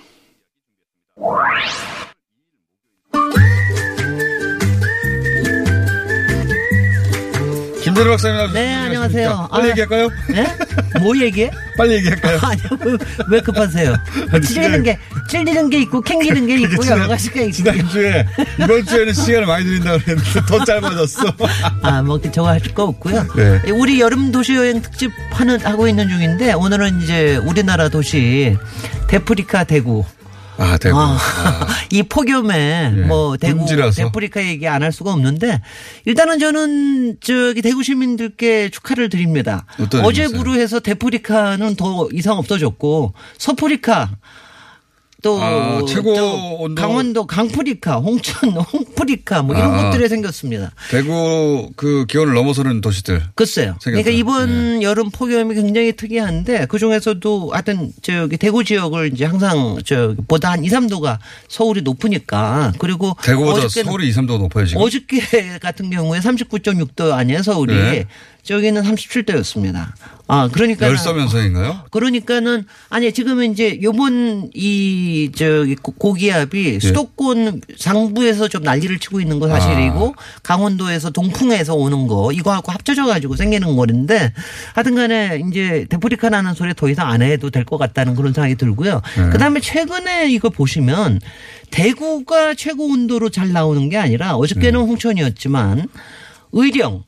김대리 박사님
네, 안녕하세요.
빨리
아.
얘기할까요?
네? 뭐 얘기해?
빨리 얘기할까요?
아니, 왜, 왜 급하세요? 찔리는 게, 찔리는 게 있고, 캥기는 게 있고, 여러 가지가 있고.
지난주에 이번 주에는 시간을 많이 드린다고 그랬는데 더 짧아졌어.
아, 뭐, 저거 하실 거 없고요.
네.
우리 여름 도시 여행 특집 하는, 하고 있는 중인데, 오늘은 이제 우리나라 도시, 데프리카 대구.
아, 대구.
아,
아.
이 폭염에
예,
뭐 대구. 데프리카 얘기 안 할 수가 없는데 일단은 저는 저기 대구 시민들께 축하를 드립니다.
어떤
어제부로 해서 데프리카는 더 이상 없어졌고 서프리카 또
아, 최고
저
온도.
강원도 강프리카, 홍천 홍프리카 뭐 이런
아.
것들이 생겼습니다.
대구 그 기온을 넘어서는 도시들.
글쎄요. 그러니까
생겼다.
이번 여름 폭염이 굉장히 특이한데 그 중에서도 하여튼 저기 대구 지역을 이제 항상 저 보다 한 2, 3도가 서울이 높으니까 그리고
대구보다 서울이 2, 3도 높아요, 지금.
어저께 같은 경우에 39.6도 아니에요 서울이
네.
저기는 37도였습니다. 아 그러니까
열서면서인가요?
그러니까는 아니 지금은 이제 요번 이 저기 고- 고기압이
예.
수도권 상부에서 좀 난리를 치고 있는 거 사실이고
아.
강원도에서 동풍에서 오는 거 이거하고 합쳐져 가지고 생기는 거인데 하여튼 간에 이제 데프리카라는 소리 더 이상 안 해도 될 것 같다는 그런 생각이 들고요.
네.
그다음에 최근에 이거 보시면 대구가 최고 온도로 잘 나오는 게 아니라
네.
어저께는 홍천이었지만 의령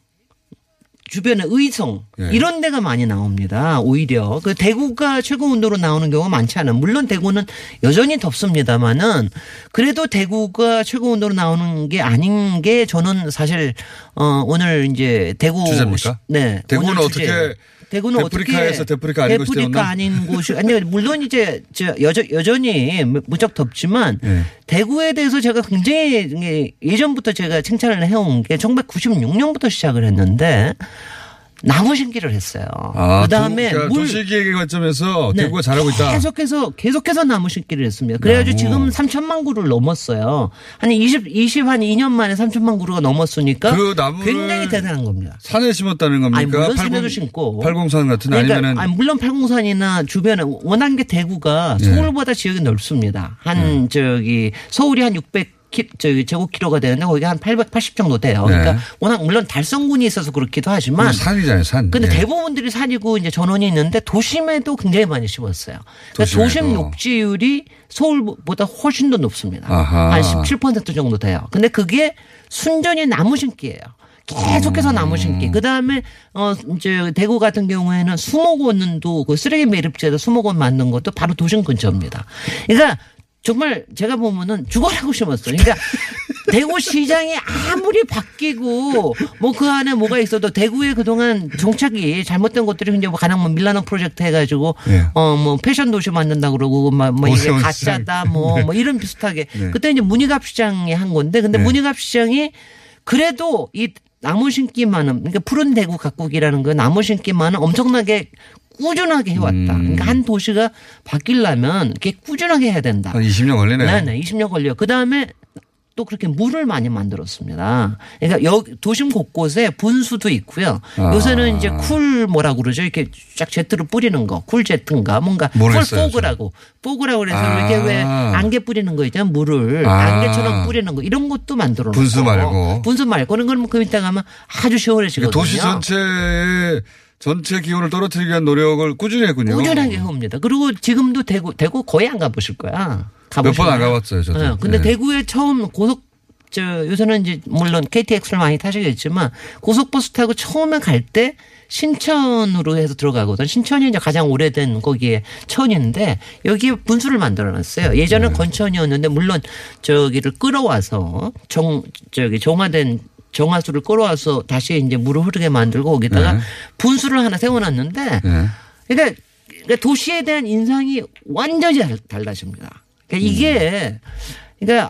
주변에 의성
예.
이런 데가 많이 나옵니다. 오히려 그 대구가 최고 온도로 나오는 경우가 많지 않아요. 물론 대구는 여전히 덥습니다만은 그래도 대구가 최고 온도로 나오는 게 아닌 게 저는 사실 어 오늘 이제 대구
주제입니까?
네.
대구는 어떻게.
대구는
데프리카에서
어떻게
데프리카 아닌 곳이
데프리카? 아닌 곳이 아니 물론 이제 저 여전 여전히 무척 덥지만
예.
대구에 대해서 제가 굉장히 예전부터 제가 칭찬을 해온 게 1996년부터 시작을 했는데 나무 심기를 했어요.
아,
그다음에
도, 그러니까
물
도시기획 관점에서
네.
대구가 잘하고 있다.
계속해서 계속해서 나무 심기를 했습니다. 그래가지고. 지금 3천만 그루를 넘었어요. 한 20, 20, 한 2년 만에 3천만 그루가 넘었으니까
그 나무를
굉장히 대단한 겁니다.
산에 심었다는 겁니까?
아니, 물론
80
산에도 심고.
팔공산 같은
그러니까
아니면은
아니, 물론 팔공산이나 주변에 워낙 게 대구가
예.
서울보다 지역이 넓습니다. 한 저기 서울이 한 600. 키, 저기 제곱키로가 되는데 거기가 한 880 정도 돼요.
네.
그러니까 워낙 물론 달성군이 있어서 그렇기도 하지만
산이잖아요, 산.
근데
예.
대부분들이 산이고 이제 전원이 있는데 도심에도 굉장히 많이 심었어요. 그러니까.
도심
녹지율이 서울보다 훨씬 더 높습니다.
아하.
한 17% 정도 돼요. 근데 그게 순전히 나무 심기예요. 계속해서
음.
나무 심기. 그 다음에 어 이제 대구 같은 경우에는 수목원도 그 쓰레기 매립지에다 수목원 만든 것도 바로 도심 근처입니다. 그러니까 정말 제가 보면은 죽어라고 심었어요. 그러니까 대구 시장이 아무리 바뀌고 뭐 그 안에 뭐가 있어도 대구에 그동안 정착이 잘못된 것들이 이제 뭐 가령 뭐 밀라노 프로젝트 해가지고
예.
어뭐 패션 도시 만든다 그러고 막 뭐 이게 가짜다 뭐 뭐 이런 비슷하게
네.
그때 이제 문희갑 시장이 한 건데 근데
네.
문희갑 시장이 그래도 이 나무 심기만은 그러니까 푸른 대구 가꾸기라는 거 나무 심기만은 엄청나게 꾸준하게 해왔다.
음.
그러니까 한 도시가 바뀌려면 이렇게 꾸준하게 해야 된다.
한 20년 걸리네요.
네, 네, 20년 걸려. 그 다음에 또 그렇게 물을 많이 만들었습니다. 그러니까 여 도심 곳곳에 분수도 있고요.
아.
요새는 이제 cool 뭐라 그러죠? 이렇게 쫙 제트로 뿌리는 거, cool jet인가 뭔가 cool fog라고 fog라고 그래서
아.
이렇게 왜 안개 뿌리는 거 있잖아요. 물을
아.
안개처럼 뿌리는 거 이런 것도 만들어 놓고
분수 말고.
분수 말고 그런 거는 그 이따 가면 아주 시원해지거든요.
도시 전체의 전체 기온을 떨어뜨리기 위한 노력을 꾸준히 했군요.
꾸준하게 해옵니다. 그리고 지금도 대구 대구 거의 안 가보실 거야.
몇 번 안? 가봤어요, 저도.
네, 근데
네.
대구에 처음 고속 저 요새는 이제 물론 KTX를 많이 타시겠지만 고속버스 타고 처음에 갈 때 신천으로 해서 들어가거든. 신천이 이제 가장 오래된 거기에 천인데 여기에 분수를 만들어 놨어요. 예전에 는 건천이었는데 물론 저기를 끌어와서 정 저기 정화된 정화수를 끌어와서 다시 이제 물을 흐르게 만들고 거기다가
네.
분수를 하나 세워놨는데
네.
그러니까, 그러니까 도시에 대한 인상이 완전히 달- 달라집니다. 그러니까 이게 그러니까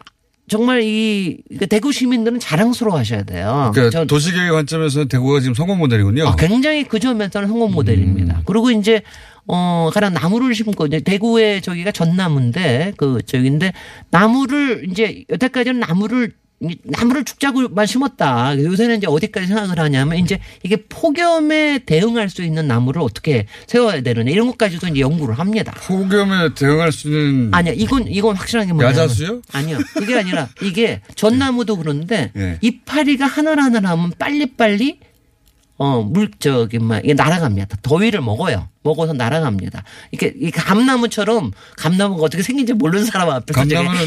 정말 이 그러니까 대구 시민들은 자랑스러워 하셔야 돼요.
그러니까
전-
도시계획 관점에서는 대구가 지금 성공 모델이군요.
아, 굉장히 그 점에서는 성공 모델입니다.
음.
그리고 이제 어 가령 나무를 심고 이제 대구에 저기가 전나무인데 그 저기인데 나무를 이제 여태까지는 나무를 이 나무를 죽자고만 심었다. 요새는 이제 어디까지 생각을 하냐면 이제 이게 폭염에 대응할 수 있는 나무를 어떻게 세워야 되느냐 이런 것까지도 이제 연구를 합니다.
폭염에 대응할 수 있는
아니야, 이건 이건 확실하게 뭐냐면
야자수요?
아니요, 그게 아니라 이게 전나무도 그런데
예.
이파리가 하늘하늘 하면 빨리빨리 어, 물, 저기, 막, 이게 날아갑니다. 더위를 먹어요. 먹어서 날아갑니다. 이게, 이 감나무처럼, 감나무가 어떻게 생긴지 모르는 사람 앞에서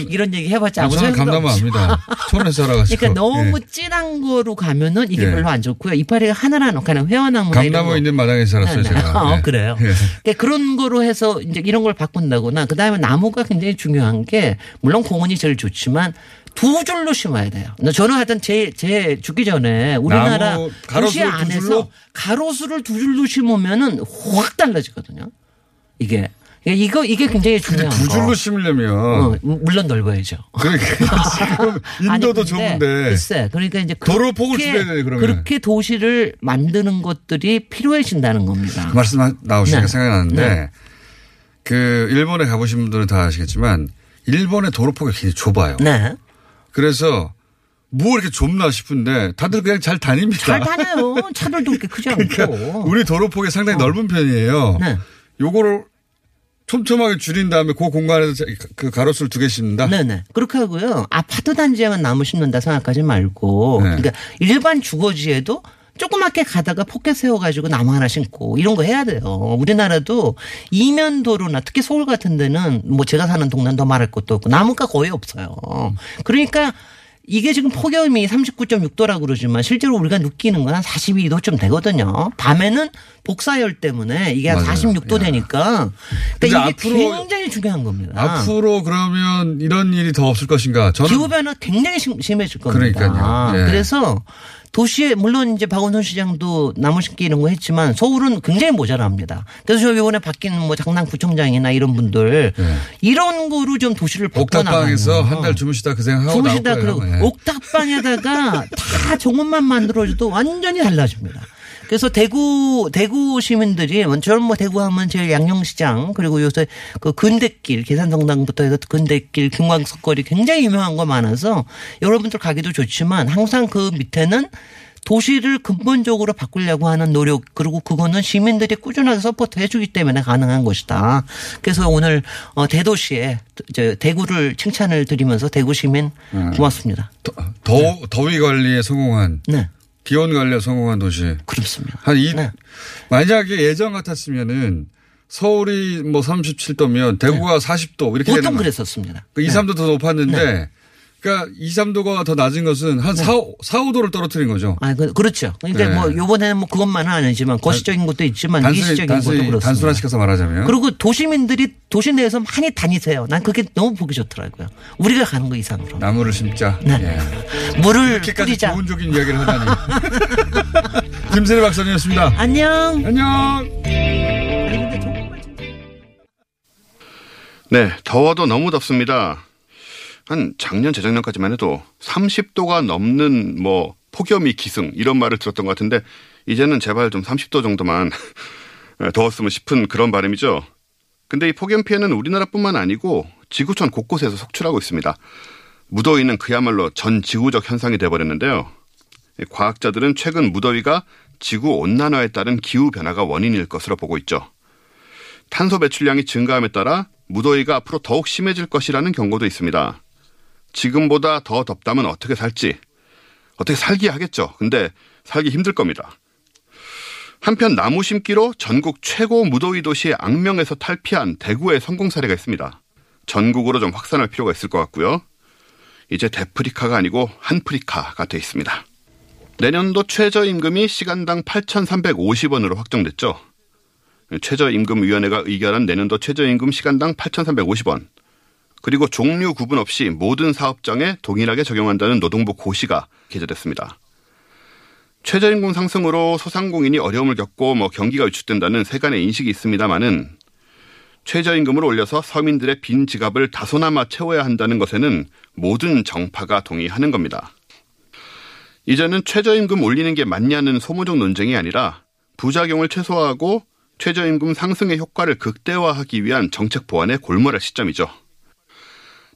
이런 얘기 해봤자 아무
저는
소용도
감나무. 압니다. 촌에 살아가지고.
그러니까 너무
예.
진한 거로 가면은 이게
예.
별로 안 좋고요. 이파리가 하늘하늘, 그냥 회화나무나 이런
감나무
거.
있는 마당에 살았어요,
네, 네.
제가.
어,
예.
그래요.
예.
그러니까 그런 거로 해서 이제 이런 걸 바꾼다거나 그 다음에 나무가 굉장히 중요한 게 물론 공원이 제일 좋지만 두 줄로 심어야 돼요. 저는 하여튼 제, 제 죽기 전에 우리나라 도시 안에서
줄로?
가로수를 두 줄로 심으면은 확 달라지거든요. 이게. 이거, 이게 굉장히 중요한
두 줄로
거.
심으려면
어, 물론 넓어야죠.
그러니까 지금
아니,
인도도
근데
좁은데
글쎄, 그러니까 이제
도로 폭을 줄여야 돼, 그러면.
그렇게 도시를 만드는 것들이 필요해진다는 겁니다.
그 말씀 나오시니까
네.
생각나는데
네.
그 일본에 가보신 분들은 다 아시겠지만 일본의 도로 폭이 굉장히 좁아요.
네.
그래서 뭐 이렇게 좁나 싶은데 다들 그냥 잘 다닙니다.
잘 다녀요. 차들도 그렇게 크지 않고.
그러니까 우리 도로폭이 상당히 넓은 편이에요.
네.
요거를 촘촘하게 줄인 다음에 그 공간에서 자- 그 가로수를 두 개 심는다.
네네. 그렇게 하고요. 아파트 단지에만 나무 심는다 생각하지 말고.
네.
그러니까 일반 주거지에도 조그맣게 가다가 포켓 세워가지고 나무 하나 심고 이런 거 해야 돼요. 우리나라도 이면도로나 특히 서울 같은 데는 뭐 제가 사는 동네는 더 말할 것도 없고 나무가 거의 없어요. 그러니까 이게 지금 폭염이 39.6도라고 그러지만 실제로 우리가 느끼는 건 한 42도쯤 되거든요. 밤에는 복사열 때문에 이게 한
맞아요.
46도
야.
되니까.
근데
그러니까 이게 굉장히 중요한 겁니다.
앞으로 그러면 이런 일이 더 없을 것인가? 저는
기후 변화 굉장히 심, 심해질 겁니다.
그러니까요. 예.
그래서 도시에 물론 이제 박원순 시장도 나무 심기 이런 거 했지만 서울은 굉장히 모자랍니다. 그래서 저 이번에 바뀐 뭐 장남 구청장이나 이런 분들
예.
이런 거로 좀 도시를
옥탑방에서 한 달 주무시다 그 생각하고
주무시다. 그러고
예.
옥탑방에다가 다 정원만 만들어줘도 완전히 달라집니다. 그래서 대구 대구 시민들이 저는 뭐 대구 하면 제일 약령시장 그리고 요새 그 근대길 계산성당부터 해서 근대길 김광석거리 굉장히 유명한 거 많아서 여러분들 가기도 좋지만 항상 그 밑에는 도시를 근본적으로 바꾸려고 하는 노력 그리고 그거는 시민들이 꾸준하게 support 해주기 때문에 가능한 것이다. 그래서 오늘 어, 대도시에 저 대구를 칭찬을 드리면서 대구 시민 고맙습니다.
더, 더, 더위 관리에 성공한
네,
기온 관리에 성공한 도시.
그렇습니다.
한 이,
네.
만약에 예전 같았으면은 서울이 뭐 37도면 대구가 40도 이렇게
네. 보통. 그랬었습니다.
그 2,
네.
3도 더 높았는데 그러니까 2, 3도가 더 낮은 것은 한 4, 4, 5도를 떨어뜨린 거죠.
아, 그, 그렇죠. 그러니까
네.
뭐 요번에는 뭐 그것만은 아니지만 거시적인 것도 있지만
단순히,
미시적인 것도
단순히
그렇습니다.
단순화시켜서 말하자면.
그리고 도시민들이 도시 내에서 많이 다니세요. 난 그게 너무 보기 좋더라고요. 우리가 가는 거 이상으로.
나무를 심자.
네.
예.
물을
이렇게까지
뿌리자.
좋은적인 이야기를 하다니. 김세리 박사님이었습니다.
안녕.
안녕.
네, 더워도 너무 덥습니다. 한 작년, 재작년까지만 해도 30도가 넘는 뭐 폭염이 기승 이런 말을 들었던 것 같은데 이제는 제발 좀 30도 정도만 더웠으면 싶은 그런 바람이죠. 근데 이 폭염 피해는 우리나라뿐만 아니고 지구촌 곳곳에서 속출하고 있습니다. 무더위는 그야말로 전 지구적 현상이 돼버렸는데요. 과학자들은 최근 무더위가 지구 온난화에 따른 기후 변화가 원인일 것으로 보고 있죠. 탄소 배출량이 증가함에 따라 무더위가 앞으로 더욱 심해질 것이라는 경고도 있습니다. 지금보다 더 덥다면 어떻게 살지? 어떻게 살기 하겠죠. 근데 살기 힘들 겁니다. 한편 나무 심기로 전국 최고 무더위 도시 악명에서 탈피한 대구의 성공 사례가 있습니다. 전국으로 좀 확산할 필요가 있을 것 같고요. 이제 데프리카가 아니고 한프리카가 돼 있습니다. 내년도 최저임금이 시간당 8,350원으로 확정됐죠. 최저임금위원회가 의결한 내년도 최저임금 시간당 8,350원. 그리고 종류 구분 없이 모든 사업장에 동일하게 적용한다는 노동부 고시가 게재됐습니다. 최저임금 상승으로 소상공인이 어려움을 겪고 뭐 경기가 위축된다는 세간의 인식이 있습니다만은 최저임금을 올려서 서민들의 빈 지갑을 다소나마 채워야 한다는 것에는 모든 정파가 동의하는 겁니다. 이제는 최저임금 올리는 게 맞냐는 소모적 논쟁이 아니라 부작용을 최소화하고 최저임금 상승의 효과를 극대화하기 위한 정책 보완에 골몰할 시점이죠.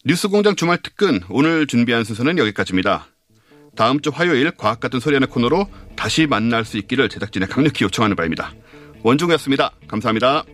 뉴스공장 주말 특근 오늘 준비한 순서는 여기까지입니다. 다음 주 화요일 과학 같은 소리 하는 코너로 다시 만날 수 있기를 제작진에 강력히 요청하는 바입니다. 원종이었습니다. 감사합니다.